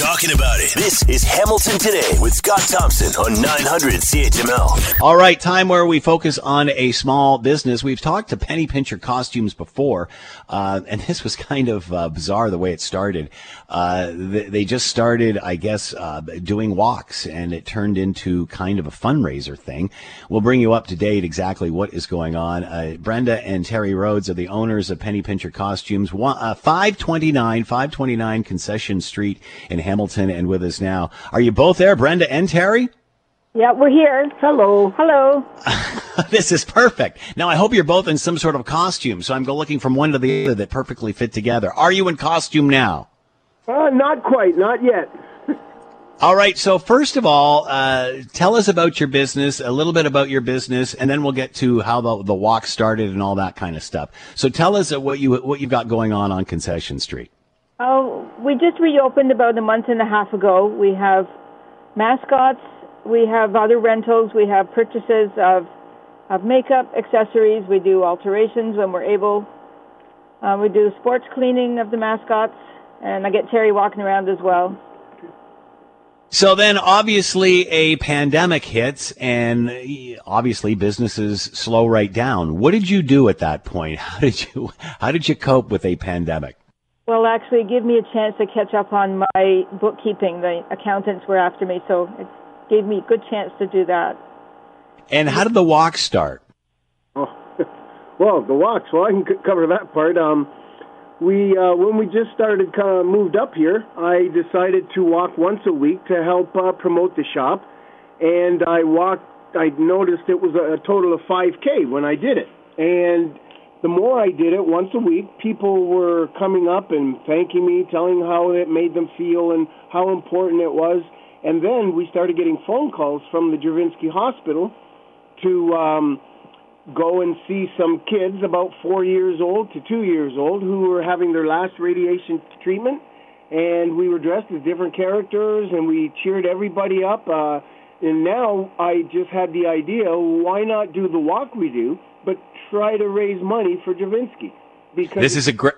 talking about it. This is Hamilton Today with Scott Thompson on 900 CHML. All right, time where we focus on a small business. We've talked to Penny Pincher Costumes before, uh, and this was kind of uh, bizarre the way it started. Uh, they, they, just started, I guess, uh, doing walks, and it turned into kind of a fundraiser thing. We'll bring you up to date exactly what is going on. Uh, Brenda and Terry Rhodes are the owners of Penny Pincher Costumes, one, uh, 529, 529 Concession Street in Hamilton and with us now. Are you both there, Brenda and Terry? Yeah, we're here. Hello. Hello. this is perfect. Now, I hope you're both in some sort of costume, so I'm looking from one to the other that perfectly fit together. Are you in costume now? Uh, not quite, not yet. all right, so first of all, uh, tell us about your business, a little bit about your business, and then we'll get to how the, the walk started and all that kind of stuff. So tell us what you what you've got going on on Concession Street. Oh, we just reopened about a month and a half ago. We have mascots, we have other rentals, we have purchases of of makeup, accessories. We do alterations when we're able. Uh, we do sports cleaning of the mascots, and I get Terry walking around as well. So then, obviously, a pandemic hits, and obviously, businesses slow right down. What did you do at that point? How did you how did you cope with a pandemic? Well, actually, give me a chance to catch up on my bookkeeping. The accountants were after me, so it gave me a good chance to do that. And how did the walk start? Oh, well, the walks. Well, I can cover that part. Um, we uh, when we just started kind of moved up here, I decided to walk once a week to help uh, promote the shop, and I walked. I noticed it was a, a total of 5K when I did it, and the more I did it once a week, people were coming up and thanking me, telling how it made them feel and how important it was. And then we started getting phone calls from the Juravinski Hospital to um, go and see some kids about four years old to two years old who were having their last radiation treatment. And we were dressed as different characters and we cheered everybody up. Uh, and now I just had the idea why not do the walk we do? But try to raise money for Juravinski because this is a great.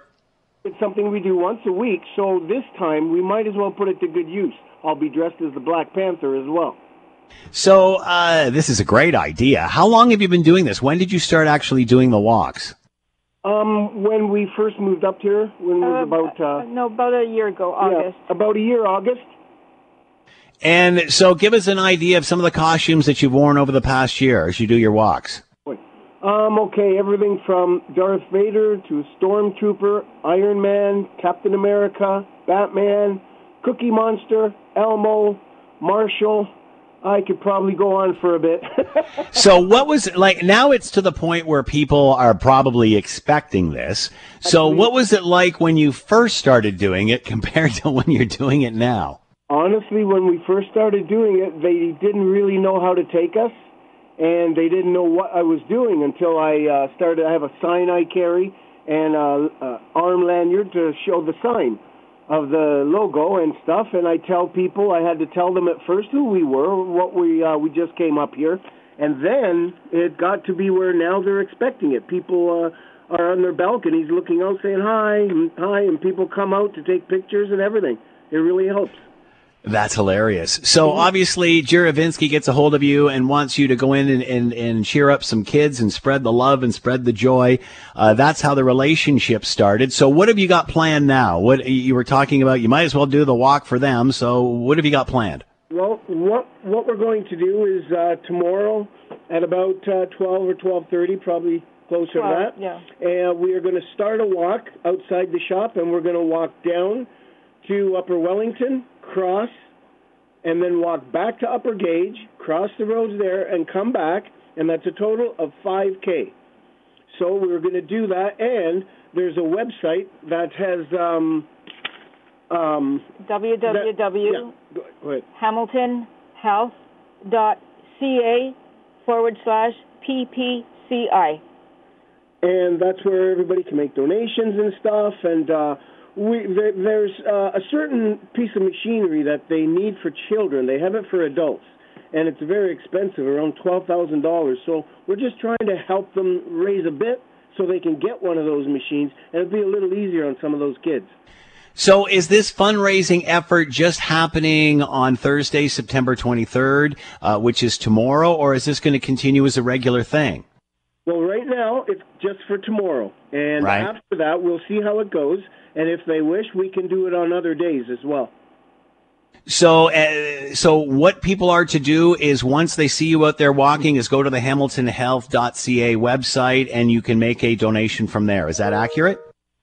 It's something we do once a week, so this time we might as well put it to good use. I'll be dressed as the Black Panther as well. So uh, this is a great idea. How long have you been doing this? When did you start actually doing the walks? Um, when we first moved up here, when uh, was about uh, no, about a year ago, August. Yeah, about a year, August. And so, give us an idea of some of the costumes that you've worn over the past year as you do your walks. Um, okay, everything from Darth Vader to Stormtrooper, Iron Man, Captain America, Batman, Cookie Monster, Elmo, Marshall. I could probably go on for a bit. so, what was like? Now it's to the point where people are probably expecting this. So, what was it like when you first started doing it compared to when you're doing it now? Honestly, when we first started doing it, they didn't really know how to take us and they didn't know what I was doing until I uh, started. I have a sign I carry and a, a arm lanyard to show the sign of the logo and stuff. And I tell people I had to tell them at first who we were, what we uh, we just came up here, and then it got to be where now they're expecting it. People uh, are on their balconies looking out, saying hi, and hi, and people come out to take pictures and everything. It really helps. That's hilarious. So obviously, Juravinski gets a hold of you and wants you to go in and, and, and cheer up some kids and spread the love and spread the joy. Uh, that's how the relationship started. So what have you got planned now? What you were talking about? You might as well do the walk for them. So what have you got planned? Well, what what we're going to do is uh, tomorrow at about uh, twelve or twelve thirty, probably closer 12, to that. Yeah. And we are going to start a walk outside the shop, and we're going to walk down to Upper Wellington cross, and then walk back to Upper Gage, cross the roads there, and come back, and that's a total of 5K. So we are going to do that, and there's a website that has um, um, www.hamiltonhealth.ca forward slash PPCI. And that's where everybody can make donations and stuff, and uh, we, there, there's uh, a certain piece of machinery that they need for children. They have it for adults, and it's very expensive, around twelve thousand dollars. So we're just trying to help them raise a bit so they can get one of those machines, and it'll be a little easier on some of those kids. So is this fundraising effort just happening on Thursday, September 23rd, uh, which is tomorrow, or is this going to continue as a regular thing? Well, right now it's just for tomorrow, and Right. after that we'll see how it goes. And if they wish, we can do it on other days as well. So, uh, so what people are to do is once they see you out there walking, is go to the HamiltonHealth.ca website and you can make a donation from there. Is that accurate?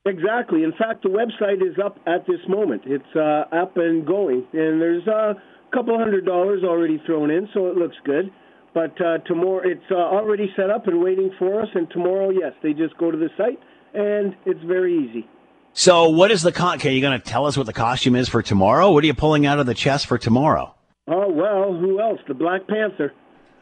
Exactly. In fact, the website is up at this moment. It's uh, up and going, and there's a couple hundred dollars already thrown in, so it looks good. But uh, tomorrow, it's uh, already set up and waiting for us. And tomorrow, yes, they just go to the site, and it's very easy. So, what is the con? Okay, you going to tell us what the costume is for tomorrow? What are you pulling out of the chest for tomorrow? Oh well, who else? The Black Panther.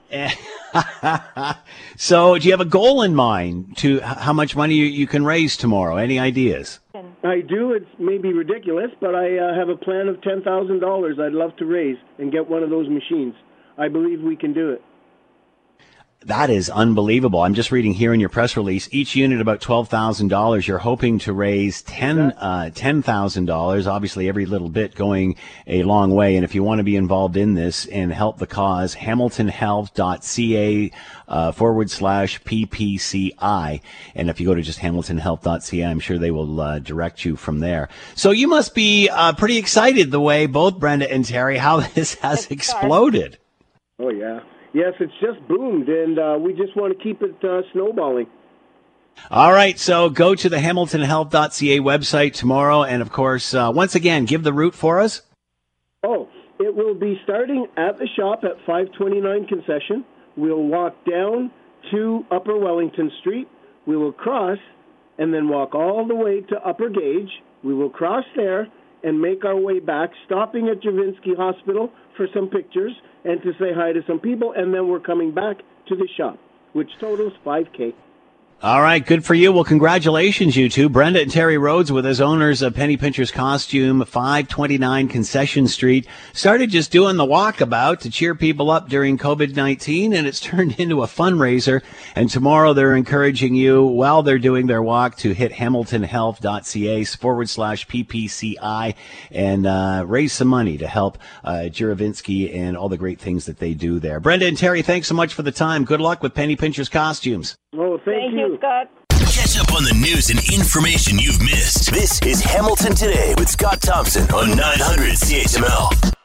so, do you have a goal in mind to how much money you, you can raise tomorrow? Any ideas? I do. It's maybe ridiculous, but I uh, have a plan of ten thousand dollars. I'd love to raise and get one of those machines. I believe we can do it. That is unbelievable. I'm just reading here in your press release. Each unit about twelve thousand dollars. You're hoping to raise ten uh, ten thousand dollars. Obviously, every little bit going a long way. And if you want to be involved in this and help the cause, HamiltonHealth.ca uh, forward slash PPCI. And if you go to just HamiltonHealth.ca, I'm sure they will uh, direct you from there. So you must be uh, pretty excited the way both Brenda and Terry how this has exploded. Oh yeah. Yes, it's just boomed, and uh, we just want to keep it uh, snowballing. All right, so go to the HamiltonHealth.ca website tomorrow, and of course, uh, once again, give the route for us. Oh, it will be starting at the shop at 529 Concession. We'll walk down to Upper Wellington Street. We will cross and then walk all the way to Upper Gage. We will cross there and make our way back, stopping at Javinsky Hospital for some pictures and to say hi to some people, and then we're coming back to the shop, which totals 5K. All right, good for you. Well, congratulations, you two. Brenda and Terry Rhodes with his owners of Penny Pincher's Costume, 529 Concession Street. Started just doing the walkabout to cheer people up during COVID-19, and it's turned into a fundraiser. And tomorrow they're encouraging you, while they're doing their walk, to hit hamiltonhealth.ca forward slash PPCI and uh, raise some money to help uh, Juravinski and all the great things that they do there. Brenda and Terry, thanks so much for the time. Good luck with Penny Pincher's Costumes. Oh, thank, Thank you, Scott. Catch up on the news and information you've missed. This is Hamilton Today with Scott Thompson on 900 CHML.